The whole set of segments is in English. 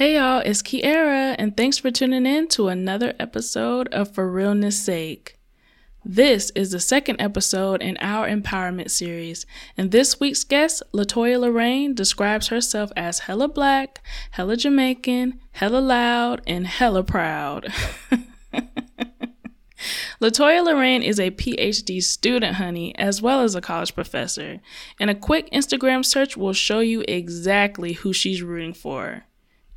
Hey y'all, it's Kiera, and thanks for tuning in to another episode of For Realness Sake. This is the second episode in our empowerment series, and this week's guest, Latoya Lorraine, describes herself as hella black, hella Jamaican, hella loud, and hella proud. Latoya Lorraine is a PhD student, honey, as well as a college professor, and a quick Instagram search will show you exactly who she's rooting for.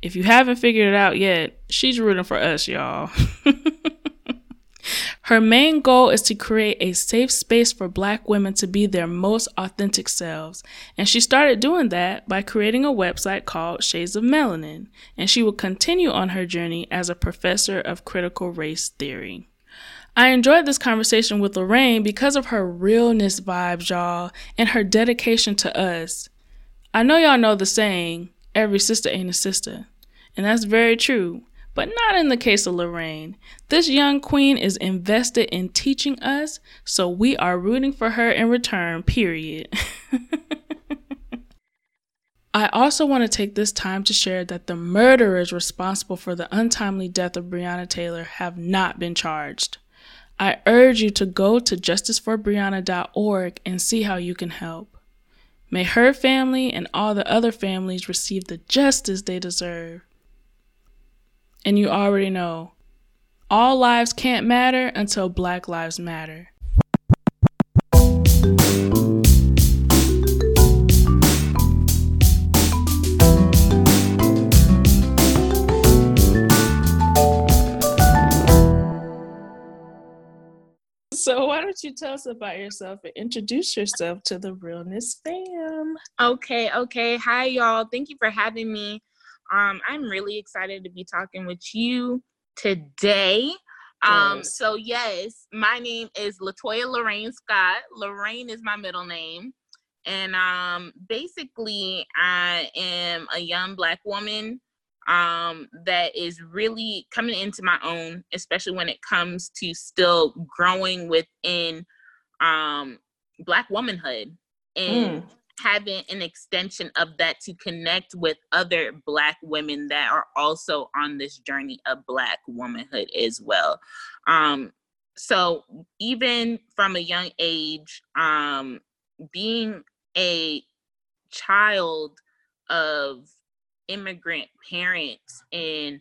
If you haven't figured it out yet, she's rooting for us, y'all. Her main goal is to create a safe space for black women to be their most authentic selves. And she started doing that by creating a website called Shades of Melanin. And she will continue on her journey as a professor of critical race theory. I enjoyed this conversation with Lorraine because of her realness vibes, y'all, and her dedication to us. I know y'all know the saying, every sister ain't a sister. And that's very true, but not in the case of Lorraine. This young queen is invested in teaching us, so we are rooting for her in return, period. I also want to take this time to share that the murderers responsible for the untimely death of Breonna Taylor have not been charged. I urge you to go to justiceforbreonna.org and see how you can help. May her family and all the other families receive the justice they deserve. And you already know all lives can't matter until Black Lives Matter. So why don't you tell us about yourself and introduce yourself to the Realness fam? Okay, okay. Hi y'all. Thank you for having me. Um, I'm really excited to be talking with you today. Um, yes. so yes, my name is Latoya Lorraine Scott. Lorraine is my middle name. And um, basically, I am a young black woman um, that is really coming into my own, especially when it comes to still growing within um, black womanhood. And mm having an extension of that to connect with other black women that are also on this journey of black womanhood as well. Um so even from a young age um being a child of immigrant parents and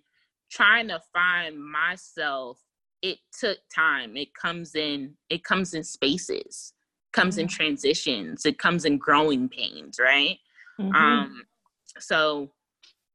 trying to find myself it took time. It comes in it comes in spaces comes in mm-hmm. transitions it comes in growing pains right mm-hmm. um so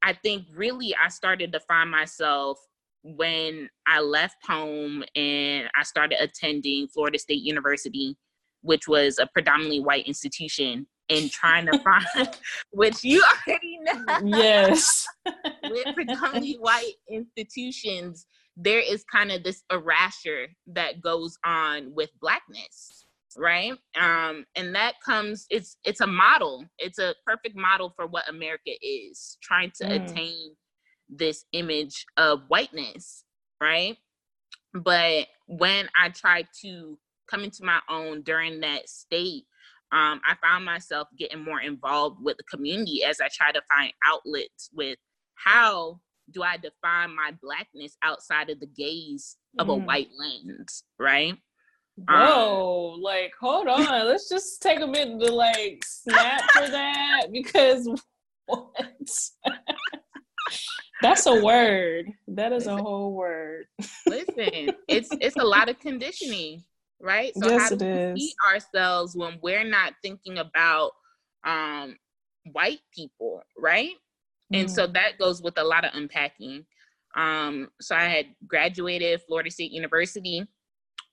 i think really i started to find myself when i left home and i started attending florida state university which was a predominantly white institution and trying to find which you already know yes with predominantly white institutions there is kind of this erasure that goes on with blackness right um and that comes it's it's a model it's a perfect model for what america is trying to mm. attain this image of whiteness right but when i tried to come into my own during that state um, i found myself getting more involved with the community as i try to find outlets with how do i define my blackness outside of the gaze of mm. a white lens right Whoa, um, like hold on. Let's just take a minute to like snap for that because what? That's a word. That is listen, a whole word. listen, it's it's a lot of conditioning, right? So yes, how do we see ourselves when we're not thinking about um white people, right? Mm. And so mm. that goes with a lot of unpacking. Um, so I had graduated Florida State University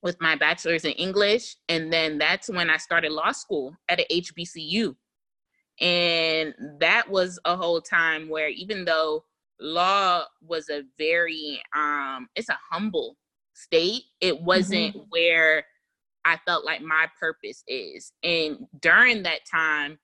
with my bachelor's in English. And then that's when I started law school at a HBCU. And that was a whole time where even though law was a very um it's a humble state, it wasn't mm-hmm. where I felt like my purpose is. And during that time,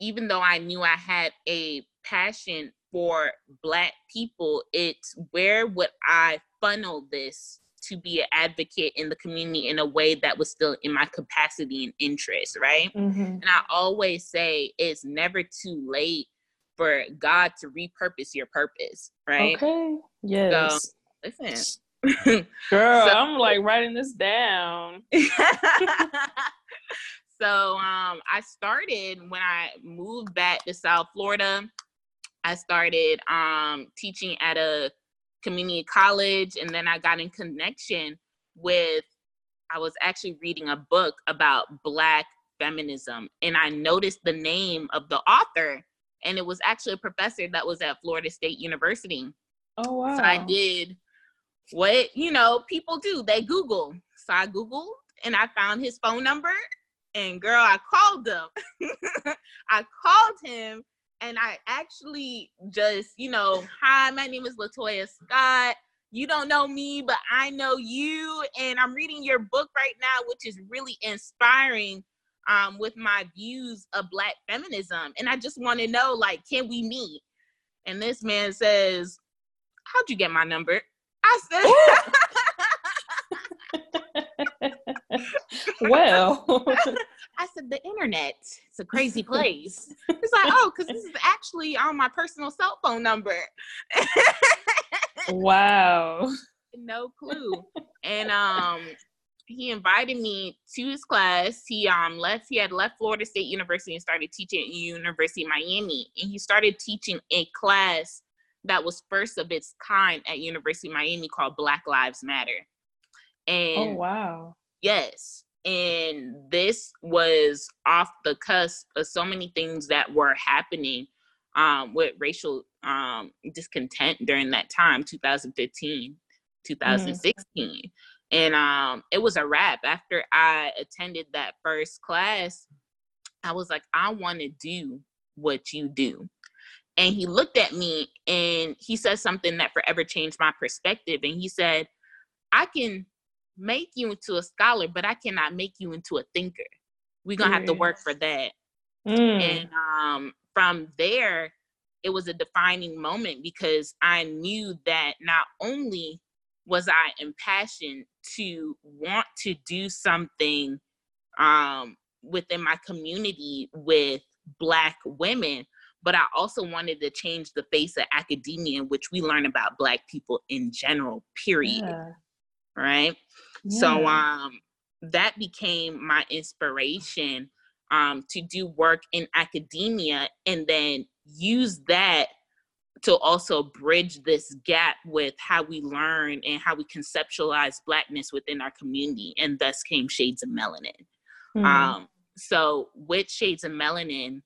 even though I knew I had a passion for black people, it's where would I funnel this to be an advocate in the community in a way that was still in my capacity and interest, right? Mm-hmm. And I always say it's never too late for God to repurpose your purpose, right? Okay. Yes. So, listen. Girl, so, I'm like writing this down. so um I started when I moved back to South Florida. I started um teaching at a community college and then I got in connection with I was actually reading a book about black feminism and I noticed the name of the author and it was actually a professor that was at Florida State University. Oh wow. So I did what, you know, people do. They Google. So I Googled and I found his phone number and girl, I called him. I called him and I actually just, you know, hi, my name is Latoya Scott. You don't know me, but I know you. And I'm reading your book right now, which is really inspiring um, with my views of Black feminism. And I just want to know, like, can we meet? And this man says, How'd you get my number? I said, Well, I said, The internet. It's a crazy place. It's like, Oh, because this is actually on my personal cell phone number. wow. No clue. And um, he invited me to his class. He um left. He had left Florida State University and started teaching at University of Miami. And he started teaching a class that was first of its kind at University of Miami called Black Lives Matter. Oh, and oh wow! Yes, and this was off the cusp of so many things that were happening um, with racial um, discontent during that time, 2015, 2016. Mm and um it was a wrap. After i attended that first class i was like i want to do what you do. And he looked at me and he said something that forever changed my perspective. And he said i can make you into a scholar but i cannot make you into a thinker we're gonna mm. have to work for that mm. and um from there it was a defining moment because i knew that not only was I impassioned to want to do something um, within my community with Black women, but I also wanted to change the face of academia in which we learn about Black people in general, period. Yeah. Right? Yeah. So um, that became my inspiration um, to do work in academia and then use that to also bridge this gap with how we learn and how we conceptualize blackness within our community and thus came shades of melanin mm-hmm. um, so with shades of melanin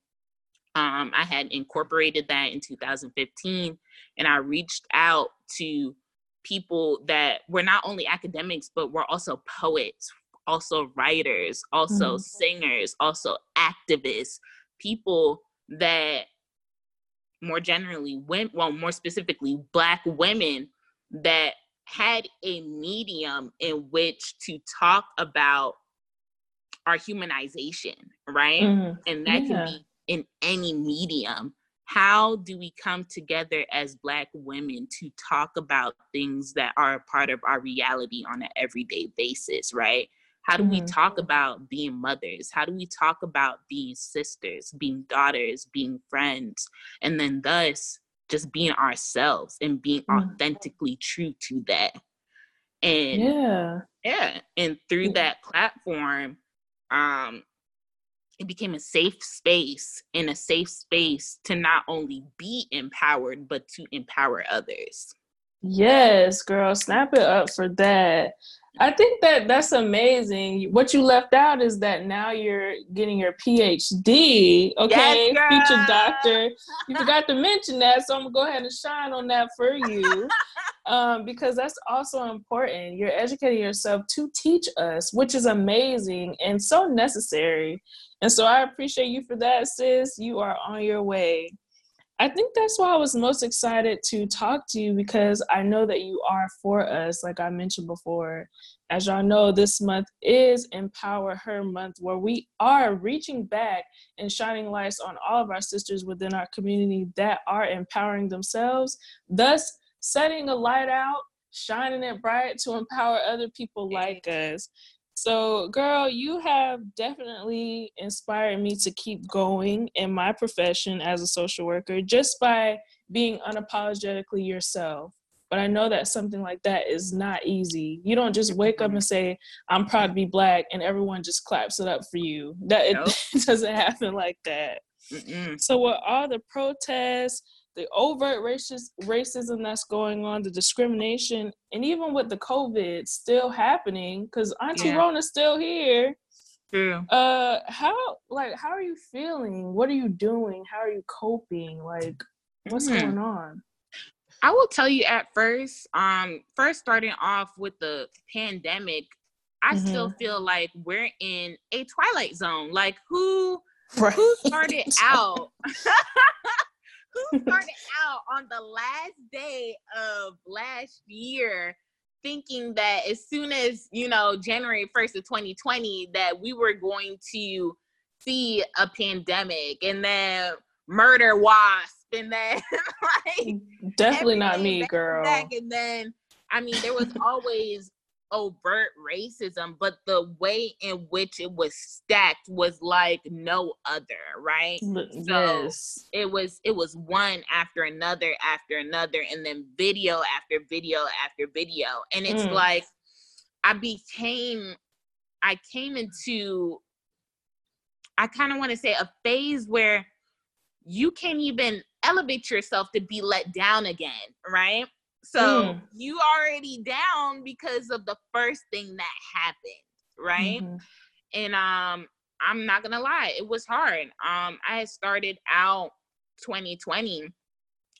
um, i had incorporated that in 2015 and i reached out to people that were not only academics but were also poets also writers also mm-hmm. singers also activists people that more generally, when, well, more specifically, Black women that had a medium in which to talk about our humanization, right? Mm-hmm. And that yeah. can be in any medium. How do we come together as Black women to talk about things that are a part of our reality on an everyday basis, right? How do mm-hmm. we talk about being mothers? How do we talk about being sisters, being daughters, being friends, and then thus just being ourselves and being mm-hmm. authentically true to that? And yeah, yeah, and through that platform, um, it became a safe space and a safe space to not only be empowered but to empower others. Yes, girl, snap it up for that. I think that that's amazing. What you left out is that now you're getting your PhD, okay, yes, future doctor. You forgot to mention that, so I'm gonna go ahead and shine on that for you, um, because that's also important. You're educating yourself to teach us, which is amazing and so necessary. And so I appreciate you for that, sis. You are on your way. I think that's why I was most excited to talk to you because I know that you are for us, like I mentioned before. As y'all know, this month is Empower Her Month, where we are reaching back and shining lights on all of our sisters within our community that are empowering themselves, thus setting a light out, shining it bright to empower other people like us. So, girl, you have definitely inspired me to keep going in my profession as a social worker just by being unapologetically yourself. But I know that something like that is not easy. You don't just wake up and say, I'm proud to be black, and everyone just claps it up for you. That nope. it doesn't happen like that. Mm-mm. So, with all the protests, the overt racist racism that's going on, the discrimination, and even with the COVID still happening, because Auntie yeah. Rona's still here. Yeah. Uh, how like how are you feeling? What are you doing? How are you coping? Like, what's mm-hmm. going on? I will tell you at first, um, first starting off with the pandemic, I mm-hmm. still feel like we're in a twilight zone. Like who right. who started out who started out on the last day of last year thinking that as soon as you know january 1st of 2020 that we were going to see a pandemic and then murder wasp and then like definitely not me girl. and then i mean there was always overt racism, but the way in which it was stacked was like no other, right? Yes. So it was it was one after another after another, and then video after video after video. And it's mm. like I became I came into I kind of want to say a phase where you can't even elevate yourself to be let down again, right? So mm. you already down because of the first thing that happened, right? Mm-hmm. And um I'm not gonna lie, it was hard. Um I had started out 2020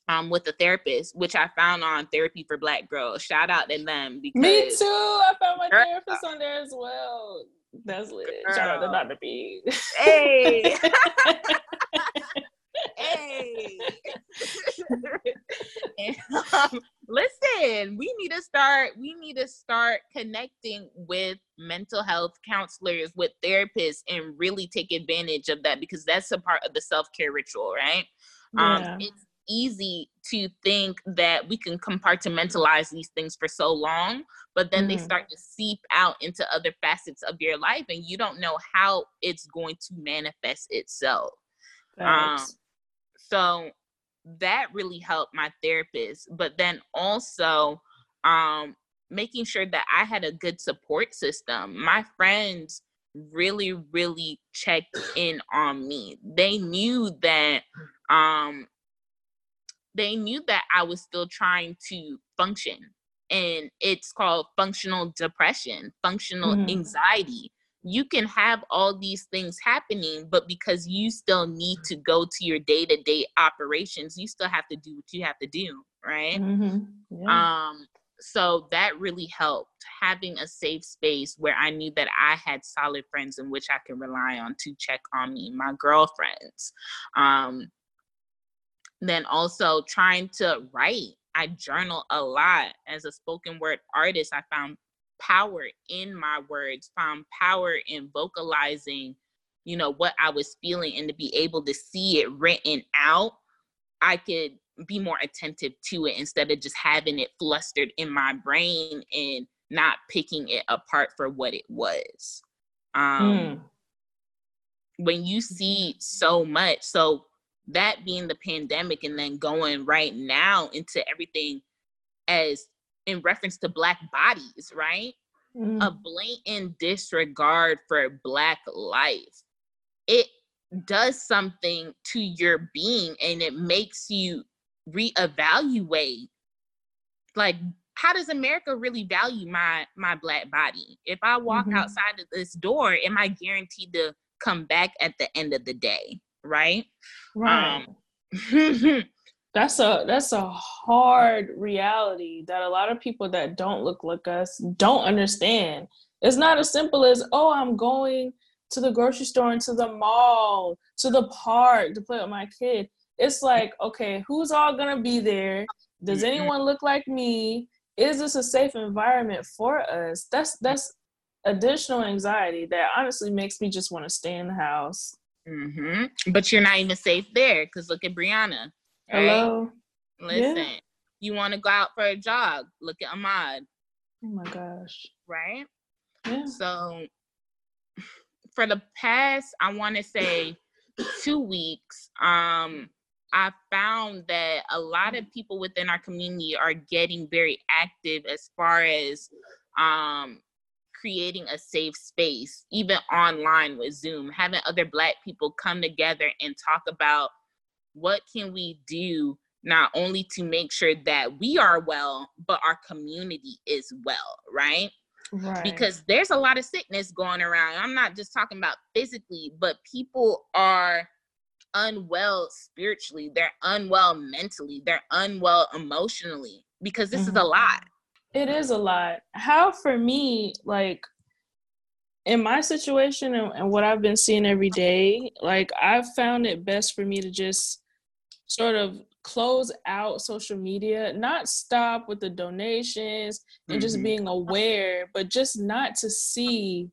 um with a therapist, which I found on Therapy for Black Girls. Shout out to them because Me too. I found my therapist on there as well. That's lit. Girl. Shout out to Dr. B. Hey. hey. and, um, listen, we need to start. We need to start connecting with mental health counselors, with therapists, and really take advantage of that because that's a part of the self care ritual, right? Um, yeah. Um, it's easy to think that we can compartmentalize these things for so long, but then mm they start to seep out into other facets of your life, and you don't know how it's going to manifest itself. Um, so that really helped my therapist but then also um making sure that i had a good support system. My friends really really checked in on me. They knew that um they knew that i was still trying to function and it's called functional depression functional mm-hmm. anxiety you can have all these things happening, but because you still need to go to your day to day operations, you still have to do what you have to do, right? Mm-hmm. Yeah. Um, so that really helped having a safe space where I knew that I had solid friends in which I can rely on to check on me, my girlfriends. Um, then also trying to write. I journal a lot as a spoken word artist. I found power in my words, found power in vocalizing, you know, what I was feeling and to be able to see it written out, I could be more attentive to it instead of just having it flustered in my brain and not picking it apart for what it was. Um, mm. When you see so much, so that being the pandemic and then going right now into everything as in reference to black bodies, right? Mm. A blatant disregard for black life. It does something to your being and it makes you reevaluate like how does america really value my my black body if i walk mm-hmm. outside of this door am i guaranteed to come back at the end of the day right right um, that's a that's a hard reality that a lot of people that don't look like us don't understand. It's not as simple as oh i'm going to the grocery store and to the mall to the park to play with my kid. It's like okay who's all gonna be there? Does anyone look like me? Is this a safe environment for us? That's that's additional anxiety that honestly makes me just want to stay in the house. Mm-hmm. but you're not even safe there because look at breonna Right? Hello. Listen, yeah. you want to go out for a jog? Look at Ahmaud. Oh my gosh. Right. Yeah. So for the past, I want to say two weeks, um, I found that a lot of people within our community are getting very active as far as um, creating a safe space, even online with Zoom, having other Black people come together and talk about what can we do not only to make sure that we are well, but our community is well, right? Right. Because there's a lot of sickness going around. I'm not just talking about physically, but people are unwell spiritually, they're unwell mentally, they're unwell emotionally because this mm-hmm. is a lot. It is a lot. How for me, like in my situation and, and what I've been seeing every day, like I've found it best for me to just sort of close out social media, not stop with the donations and mm-hmm. just being aware, but just not to see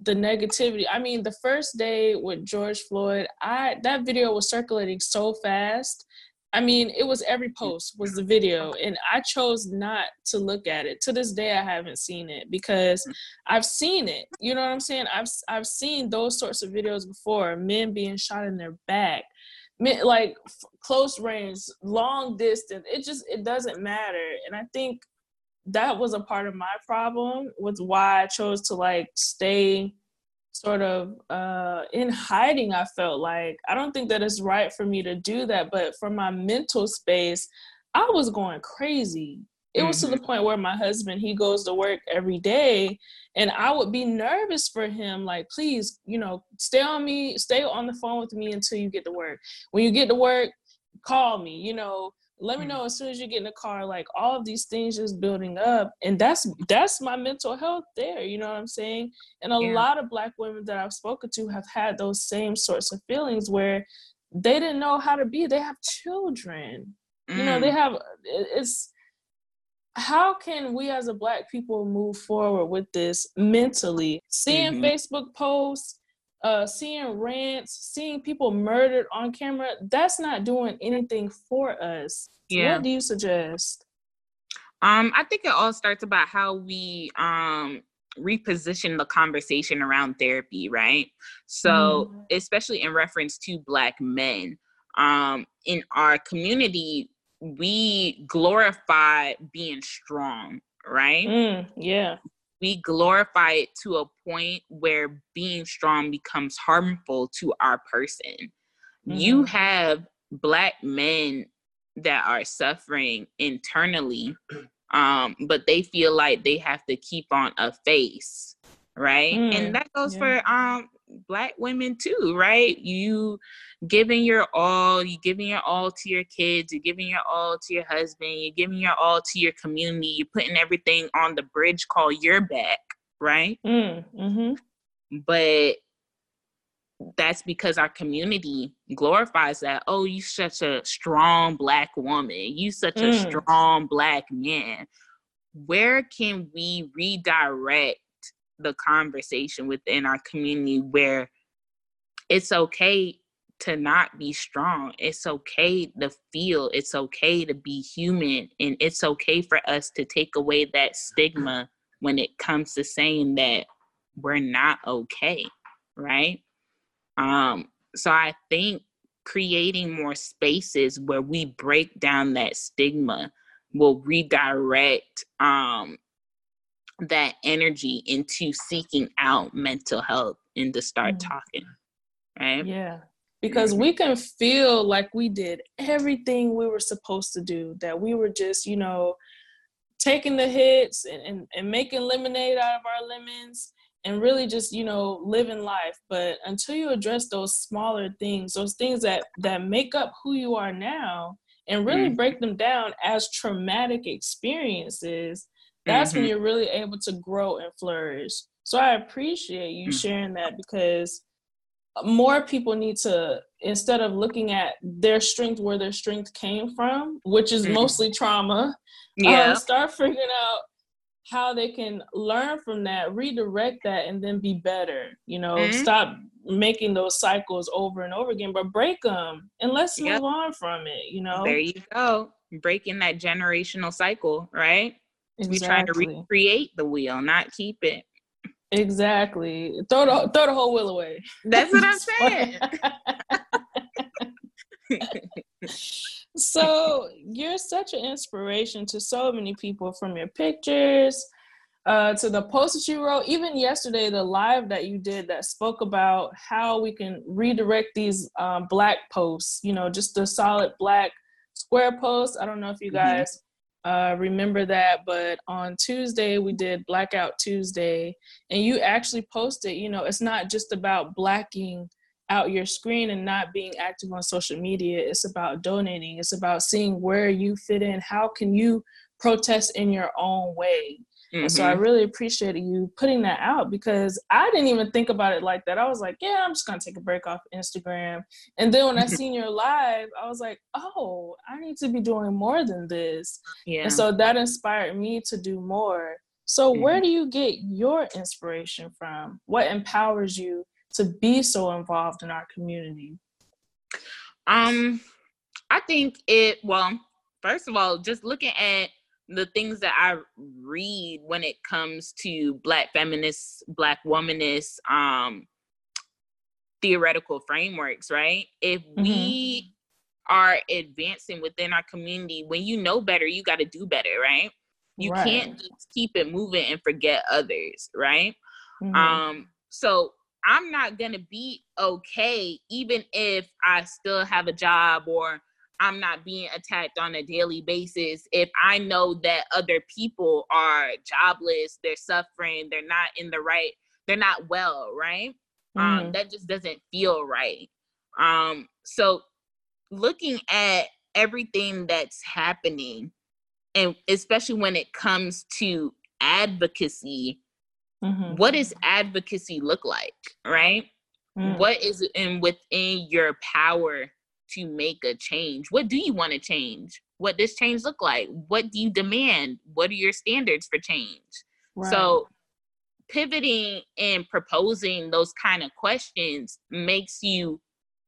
the negativity. I mean, the first day with George Floyd, I that video was circulating so fast. I mean, it was every post was the video, and I chose not to look at it. To this day, I haven't seen it because I've seen it. You know what I'm saying? I've I've seen those sorts of videos before. Men being shot in their back, like close range, long distance. It just it doesn't matter. And I think that was a part of my problem with why I chose to like stay sort of uh in hiding i felt like i don't think that it's right for me to do that but for my mental space i was going crazy it mm-hmm. was to the mm-hmm. point where my husband he goes to work every day and i would be nervous for him like please you know stay on me stay on the phone with me until you get to work when you get to work call me you know let me mm. know as soon as you get in the car like all of these things just building up and that's that's my mental health there you know what i'm saying and a yeah. lot of black women that i've spoken to have had those same sorts of feelings where they didn't know how to be they have children mm. you know they mm. have it's how can we as a black people move forward with this mentally seeing mm-hmm. facebook posts uh, seeing rants, seeing people murdered on camera, that's not doing anything for us. Yeah. What do you suggest? Um, I think it all starts about how we um reposition the conversation around therapy, right? So, mm. especially in reference to black men, um, in our community, we glorify being strong, right? Mm, yeah we glorify it to a point where being strong becomes harmful to our person. Mm-hmm. You have black men that are suffering internally, um, but they feel like they have to keep on a face, right? Mm, and that goes yeah. for um black women too, right? You giving your all, you giving your all to your kids, you're giving your all to your husband, you're giving your all to your community, you're putting everything on the bridge called your back, right? Mm, mm-hmm. But that's because our community glorifies that. Oh, you such a strong black woman. You such mm. a strong black man. Where can we redirect the conversation within our community where it's okay to not be strong. It's okay to feel. It's okay to be human. And it's okay for us to take away that stigma when it comes to saying that we're not okay. Right. Um, so I think creating more spaces where we break down that stigma will redirect um, that energy into seeking out mental health and to start mm-hmm. talking right yeah because mm-hmm. we can feel like we did everything we were supposed to do that we were just you know taking the hits and, and, and making lemonade out of our lemons and really just you know living life but until you address those smaller things those things that that make up who you are now and really mm-hmm. break them down as traumatic experiences that's mm-hmm. when you're really able to grow and flourish. So I appreciate you mm. sharing that because more people need to instead of looking at their strength where their strength came from, which is mm-hmm. mostly trauma, um, yeah. Um, start figuring out how they can learn from that, redirect that, and then be better. You know, mm-hmm. stop making those cycles over and over again, but break them and let's yep. move on from it. You know, there you go, breaking that generational cycle, right? Exactly. We trying to recreate the wheel, not keep it. Exactly. Throw the throw the whole wheel away. That's what I'm saying. so you're such an inspiration to so many people from your pictures uh, to the post that you wrote even yesterday the live that you did that spoke about how we can redirect these um, black posts you know just the solid black square posts i don't know if you mm-hmm. guys uh, remember that. But on Tuesday, we did Blackout Tuesday, and you actually posted, you know, it's not just about blacking out your screen and not being active on social media. It's about donating, it's about seeing where you fit in. How can you protest in your own way? Mm-hmm. so I mm-hmm. really appreciate you putting that out because I didn't even think about it like that. I was like, yeah, I'm just gonna take a break off Instagram. And then when I seen your live, I was like, oh, I need to be doing more than this. Yeah. And so that inspired me to do more. So mm-hmm. where do you get your inspiration from? What empowers you to be so involved in our community? Um, I think it well, first of all, just looking at the things that I read when it comes to black feminists, black womanists, um, theoretical frameworks, right? If mm-hmm. we are advancing within our community, when you know better, you got to do better, right? You right. can't just keep it moving and forget others, right? Mm-hmm. Um, so I'm not gonna be okay, even if I still have a job or I'm not being attacked on a daily basis, if I know that other people are jobless, they're suffering, they're not in the right, they're not well, right? Um, mm-hmm. Um, that just doesn't feel right. Um, so looking at everything that's happening, and especially when it comes to advocacy, mm-hmm. what does advocacy look like, right? Mm. What is in within your power to make a change? What do you want to change? What does change look like? What do you demand? What are your standards for change? Right. So pivoting and proposing those kind of questions makes you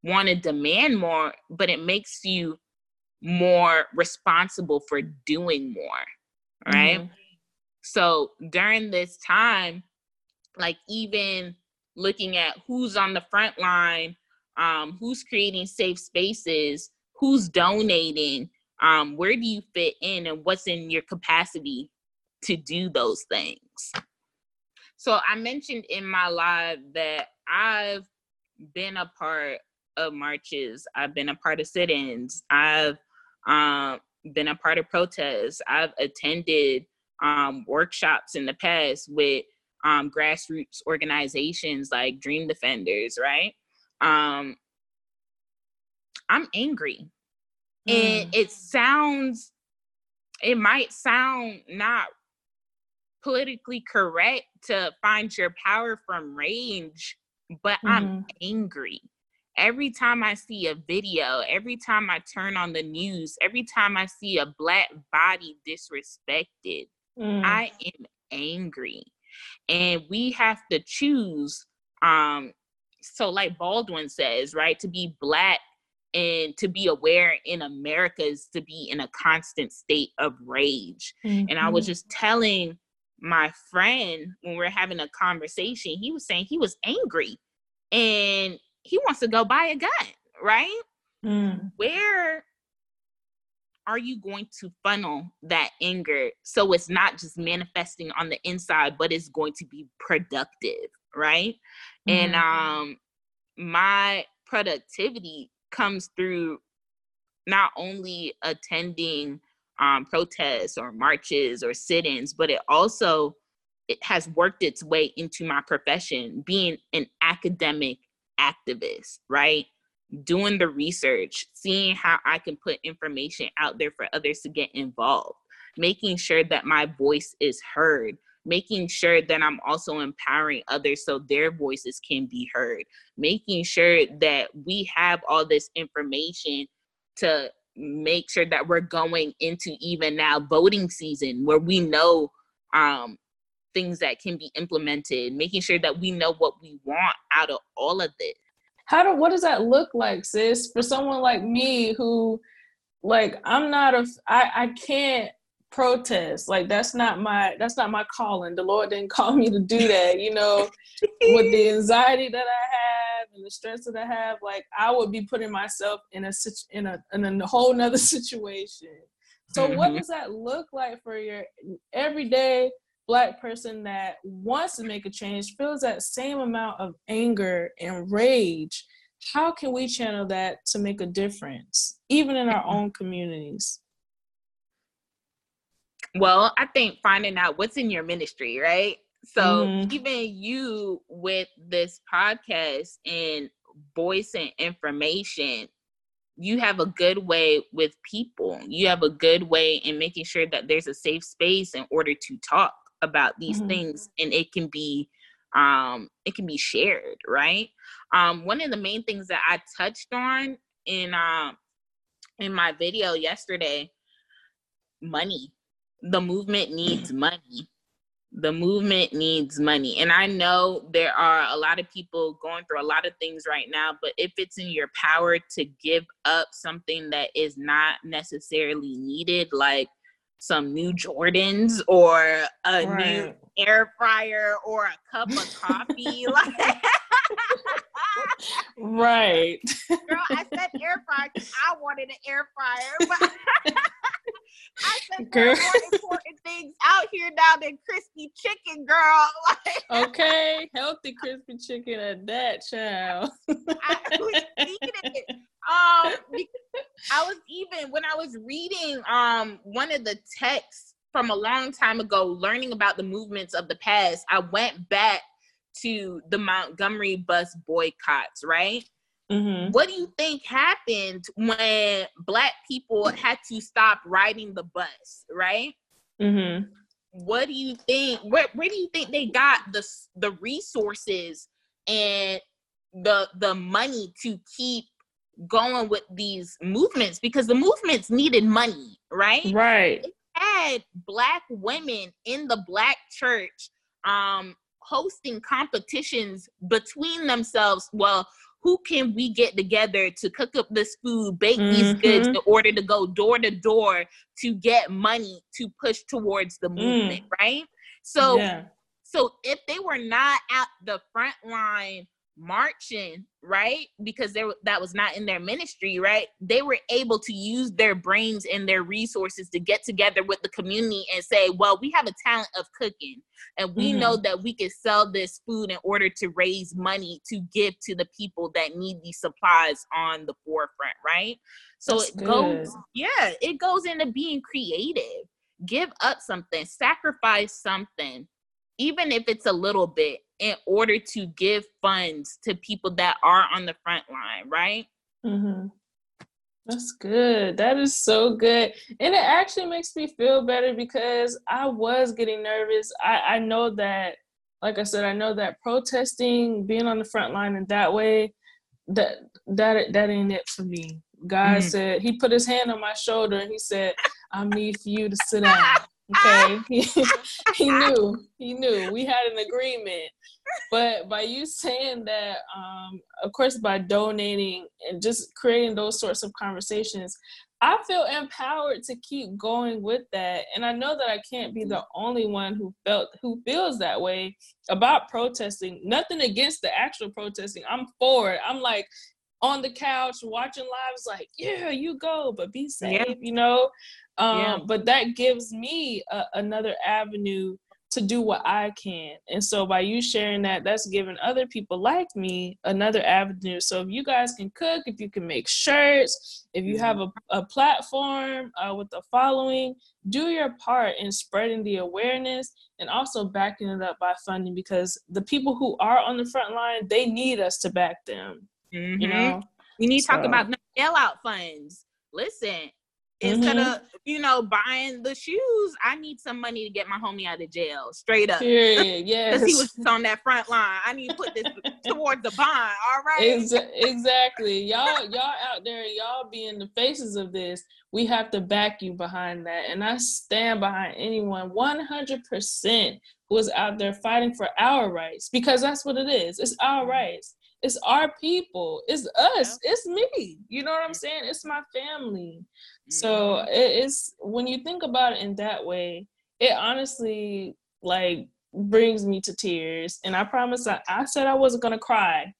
want to demand more, but it makes you more responsible for doing more, right? Mm-hmm. So during this time, like even looking at who's on the front line um, who's creating safe spaces, who's donating, um, where do you fit in, and what's in your capacity to do those things. So I mentioned in my live that I've been a part of marches, I've been a part of sit-ins, I've um, been a part of protests, I've attended um, workshops in the past with um, grassroots organizations like Dream Defenders, right? Um i'm angry mm. and it sounds it might sound not politically correct to find your power from rage but mm-hmm. i'm angry every time i see a video every time i turn on the news every time i see a black body disrespected mm. i am angry and we have to choose um so like Baldwin says, right, to be black and to be aware in America is to be in a constant state of rage. Mm-hmm. And I was mm-hmm. just telling my friend when we are having a conversation, he was saying he was angry and he wants to go buy a gun, right? Mm. Where are you going to funnel that anger so it's not just manifesting on the inside, but it's going to be productive, right? Mm-hmm. And um my productivity comes through not only attending um, protests or marches or sit-ins, but it also it has worked its way into my profession, being an academic activist, right? Doing the research, seeing how I can put information out there for others to get involved, making sure that my voice is heard, making sure that I'm also empowering others so their voices can be heard, making sure that we have all this information to make sure that we're going into even now voting season where we know um, things that can be implemented, making sure that we know what we want out of all of this. How do what does that look like, sis? For someone like me who like I'm not a I I can't protest. Like that's not my that's not my calling. The Lord didn't call me to do that. You know, with the anxiety that I have and the stress that I have, like I would be putting myself in a in a in a whole nother situation. So mm-hmm. what does that look like for your everyday black person that wants to make a change, feels that same amount of anger and rage? How can we channel that to make a difference, even in our mm-hmm. own communities? Well, I think finding out what's in your ministry, right? So mm-hmm. even you with this podcast and voicing information, you have a good way with people. You have a good way in making sure that there's a safe space in order to talk about these mm-hmm. things and it can be um it can be shared, right? Um one of the main things that I touched on in um in my video yesterday money the movement needs money. The movement needs money. And I know there are a lot of people going through a lot of things right now, but if it's in your power to give up something that is not necessarily needed, like some new Jordans or a right. new air fryer or a cup of coffee, like right. Girl, I said air fryer I wanted an air fryer, but I said there are more important things out here now than crispy chicken, girl. okay, healthy crispy chicken at that, child. I was eating it. Um, I was even when I was reading um one of the texts from a long time ago, learning about the movements of the past. I went back to the Montgomery bus boycotts, right? Mm-hmm. What do you think happened when Black people had to stop riding the bus, right? Mm-hmm. What do you think? Where, where do you think they got the the resources and the the money to keep going with these movements? Because the movements needed money, right? Right. They had Black women in the Black church um, hosting competitions between themselves. Well, who can we get together to cook up this food, bake mm-hmm. these goods in order to go door to door to get money to push towards the movement, mm. right? So yeah. so if they were not at the front line marching, right? Because there that was not in their ministry, right? They were able to use their brains and their resources to get together with the community and say, "Well, we have a talent of cooking, and we mm-hmm. know that we can sell this food in order to raise money to give to the people that need these supplies on the forefront, right?" So That's it good. goes, yeah, it goes into being creative. Give up something, sacrifice something, even if it's a little bit in order to give funds to people that are on the front line, right? Mm-hmm. That's good. That is so good. And it actually makes me feel better because I was getting nervous. I, I know that, like I said, I know that protesting, being on the front line in that way, that that that ain't it for me. God mm-hmm. said he put his hand on my shoulder and he said, I need for you to sit down. Okay. he, he knew. He knew. We had an agreement. But by you saying that, um, of course, by donating and just creating those sorts of conversations, I feel empowered to keep going with that. And I know that I can't be the only one who felt who feels that way about protesting. Nothing against the actual protesting. I'm for it. I'm like on the couch watching lives like, yeah, you go, but be safe, yeah. you know? Um, yeah. But that gives me a, another avenue to do what I can. And so by you sharing that, that's giving other people like me another avenue. So if you guys can cook, if you can make shirts, if you have a, a platform uh, with a following, do your part in spreading the awareness and also backing it up by funding because the people who are on the front line, they need us to back them. Mm-hmm. You know? We need to so. talk about the bailout funds. Listen, Instead mm-hmm. of you know buying the shoes, I need some money to get my homie out of jail. Straight up, Period. Yes, because he was on that front line. I need to put this towards the bond. All right. exactly, y'all. Y'all out there, y'all being the faces of this. We have to back you behind that, and I stand behind anyone 100 percent who is out there fighting for our rights because that's what it is. It's our mm-hmm. rights. It's our people. It's us. Yeah. It's me. You know what I'm saying? It's my family. So mm-hmm. it is when you think about it in that way, it honestly like brings me to tears. And I promise I, I said I wasn't gonna cry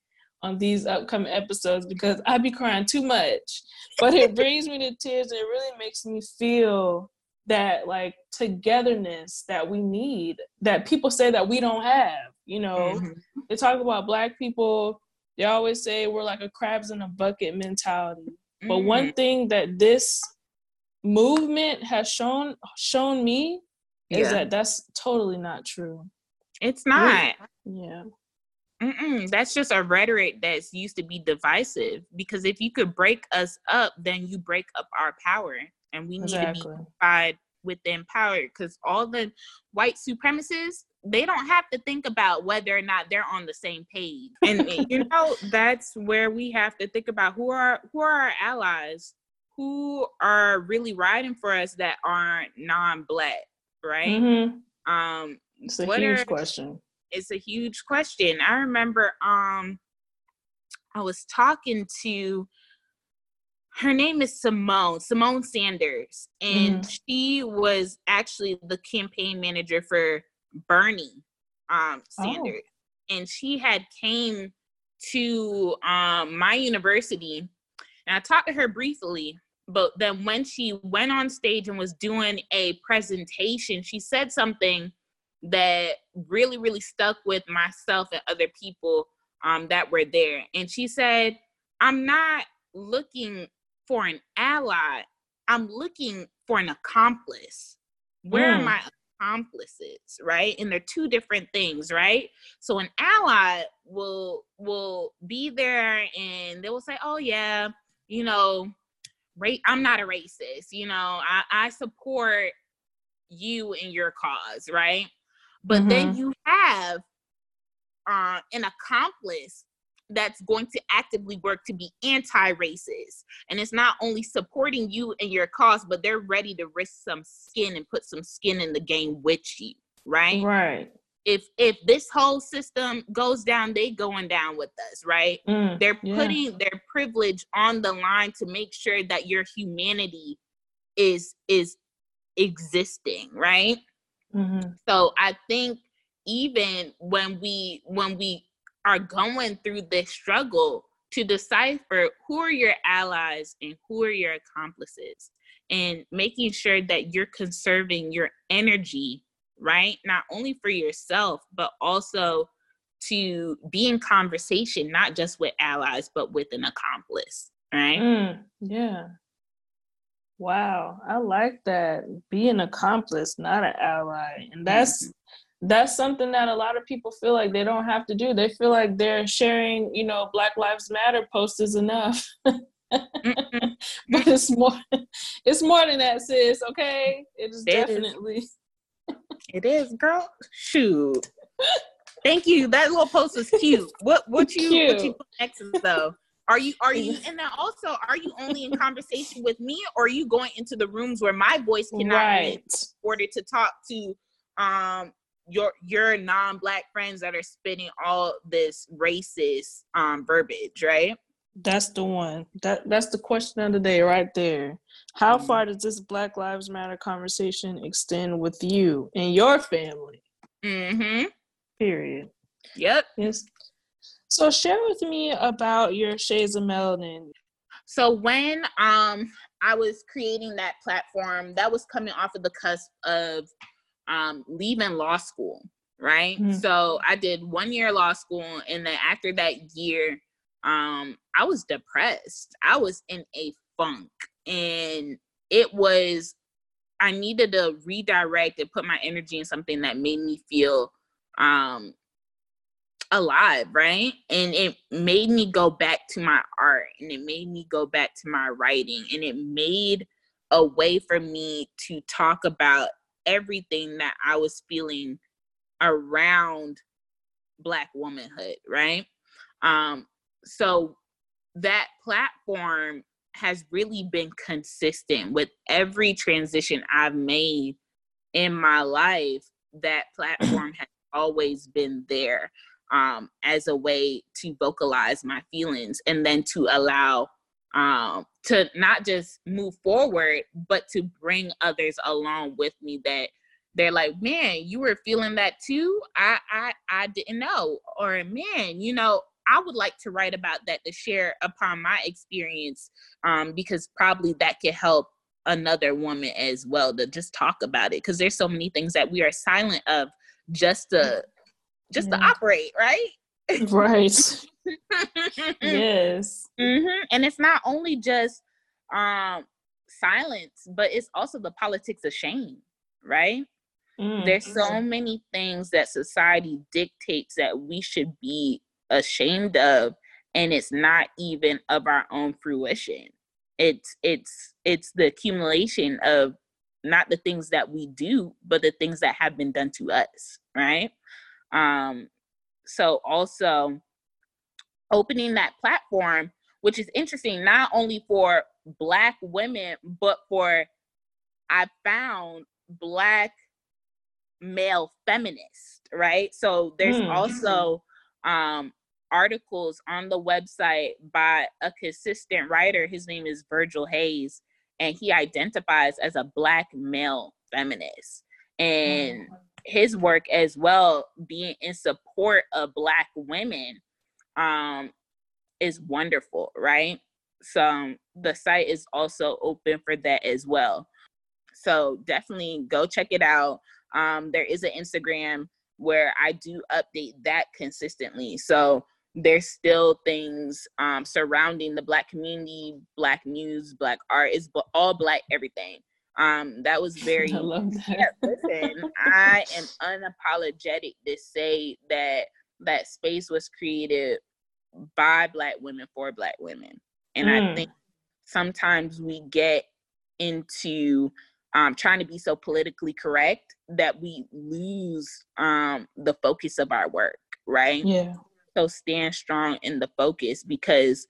on these upcoming episodes because I'd be crying too much. But it brings me to tears and it really makes me feel that like togetherness that we need that people say that we don't have you know mm-hmm. they talk about black people they always say we're like a crabs in a bucket mentality but one mm-hmm. thing that this movement has shown shown me is yeah. that that's totally not true. It's not. Yeah. Mm-mm, that's just a rhetoric that's used to be divisive because if you could break us up then you break up our power and we need exactly. to be unified within power because all the white supremacists they don't have to think about whether or not they're on the same page. And eh, you know that's where we have to think about who are who are our allies who are really riding for us that aren't non-black right mm-hmm. um it's a huge are, question it's a huge question i remember um i was talking to her name is Symone, Symone Sanders. And mm-hmm. she was actually the campaign manager for Bernie um, oh. Sanders. Oh. And she had came to um, my university and I talked to her briefly. But then when she went on stage and was doing a presentation, she said something that really, really stuck with myself and other people um, that were there. And she said, I'm not looking for an ally, I'm looking for an accomplice. Where mm. are my accomplices, right? And they're two different things, right? So an ally will will be there and they will say, "Oh yeah, you know, right I'm not a racist. You know, I I support you and your cause, right?" But mm-hmm. then you have uh, an accomplice that's going to actively work to be anti-racist and it's not only supporting you and your cause but they're ready to risk some skin and put some skin in the game with you right right if if this whole system goes down they going down with us right mm, they're putting yeah. their privilege on the line to make sure that your humanity is is existing right mm-hmm. so i think even when we when we are going through this struggle to decipher who are your allies and who are your accomplices and making sure that you're conserving your energy right not only for yourself but also to be in conversation not just with allies but with an accomplice right mm, yeah wow i like that be an accomplice not an ally and that's mm-hmm that's something that a lot of people feel like they don't have to do. They feel like they're sharing, you know, Black Lives Matter posts is enough. but it's more it's more than that, sis, okay? It is it definitely is. It is, girl. Shoot. Thank you. That little post was cute. What what you cute. what you put next though? Are you are you and then also are you only in conversation with me or are you going into the rooms where my voice cannot right. in order to talk to um your your non-black friends that are spitting all this racist um verbiage, right? That's the one. That that's the question of the day right there. How mm-hmm. far does this Black Lives Matter conversation extend with you and your family? Mm-hmm. Period. Yep. Yes. So share with me about your Shades of Melanin. So when um I was creating that platform, that was coming off of the cusp of um, leaving law school, right? Mm-hmm. So I did one year law school, and then after that year, um, I was depressed. I was in a funk, and it was I needed to redirect and put my energy in something that made me feel um alive, right? And it made me go back to my art and it made me go back to my writing and it made a way for me to talk about everything that I was feeling around black womanhood, right? Um, so that platform has really been consistent with every transition I've made in my life. That platform has always been there um, as a way to vocalize my feelings and then to allow um, to not just move forward, but to bring others along with me that they're like, man, you were feeling that too. I I I didn't know. Or man, you know, I would like to write about that to share upon my experience, um, because probably that could help another woman as well to just talk about it. Because there's so many things that we are silent of just to just yeah. to operate, right? Right. yes. Mm-hmm. And it's not only just um silence, but it's also the politics of shame, right? Mm-hmm. There's so many things that society dictates that we should be ashamed of, and it's not even of our own fruition. It's it's it's the accumulation of not the things that we do, but the things that have been done to us, right? Um, so also opening that platform, which is interesting, not only for Black women, but for I found Black male feminists, right? So there's mm. also um, articles on the website by a consistent writer. His name is Virgil Hayes, and he identifies as a Black male feminist. And mm. his work as well, being in support of Black women um, is wonderful, right? So um, the site is also open for that as well. So definitely go check it out. Um, there is an Instagram where I do update that consistently. So there's still things um, surrounding the Black community, Black news, Black art. It's all Black everything. Um, that was very. I love that. Yeah, listen, I am unapologetic to say that that space was created by black women for black women and mm. i think sometimes we get into um, trying to be so politically correct that we lose um, the focus of our work right yeah so stand strong in the focus because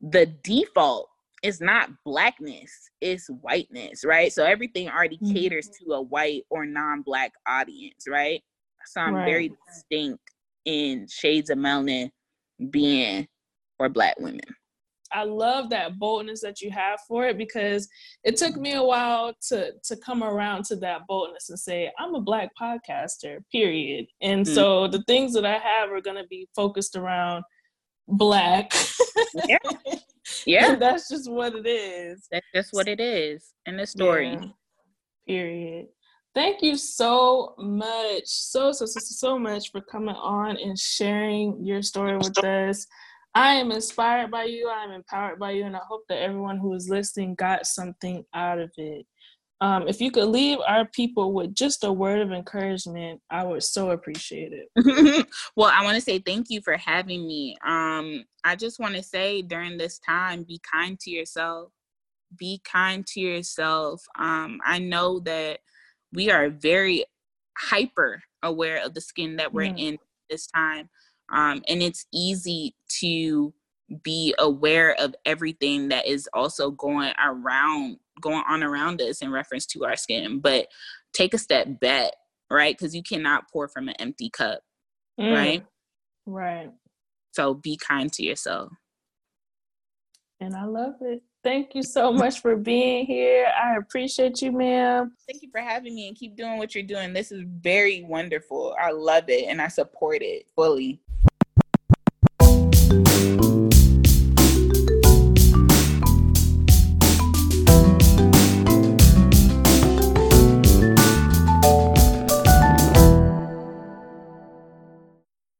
the default is not blackness it's whiteness right so everything already mm-hmm. caters to a white or non-black audience right so i'm right. very distinct in shades of melanin being for black women. I love that boldness that you have for it because it took me a while to to come around to that boldness and say I'm a black podcaster, period. And mm-hmm. so the things that I have are going to be focused around black. yeah. Yeah. That's just what it is. That's just what it is in the story. Yeah. Period. Thank you so much, so, so, so, so much for coming on and sharing your story with us. I am inspired by you. I am empowered by you. And I hope that everyone who is listening got something out of it. Um, if you could leave our people with just a word of encouragement, I would so appreciate it. well, I want to say thank you for having me. Um, I just want to say during this time, be kind to yourself. Be kind to yourself. Um, I know that we are very hyper aware of the skin that we're in this time. Um, and it's easy to be aware of everything that is also going around going on around us in reference to our skin but take a step back right? Because you cannot pour from an empty cup mm. right? Right. So be kind to yourself. And i love it Thank you so much for being here. I appreciate you, ma'am. Thank you for having me and keep doing what you're doing. This is very wonderful. I love it and I support it fully.